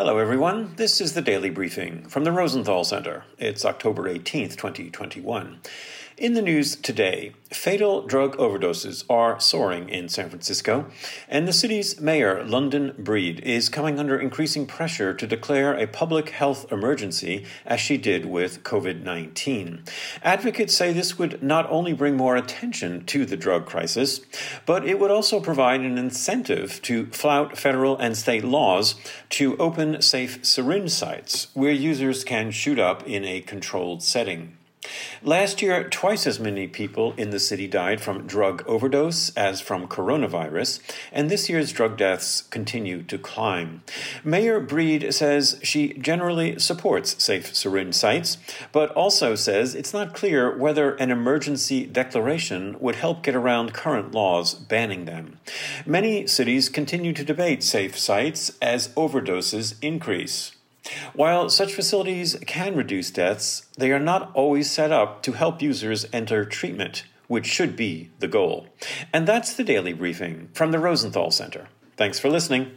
Hello, everyone. This is the daily briefing from the Rosenthal Center. It's October 18th, 2021. In the news today, fatal drug overdoses are soaring in San Francisco, and the city's mayor, London Breed, is coming under increasing pressure to declare a public health emergency, as she did with COVID 19. Advocates say this would not only bring more attention to the drug crisis, but it would also provide an incentive to flout federal and state laws to open safe syringe sites where users can shoot up in a controlled setting. Last year, twice as many people in the city died from drug overdose as from coronavirus, and this year's drug deaths continue to climb. Mayor Breed says she generally supports safe syringe sites, but also says it's not clear whether an emergency declaration would help get around current laws banning them. Many cities continue to debate safe sites as overdoses increase. While such facilities can reduce deaths, they are not always set up to help users enter treatment, which should be the goal. And that's the daily briefing from the Rosenthal Center. Thanks for listening.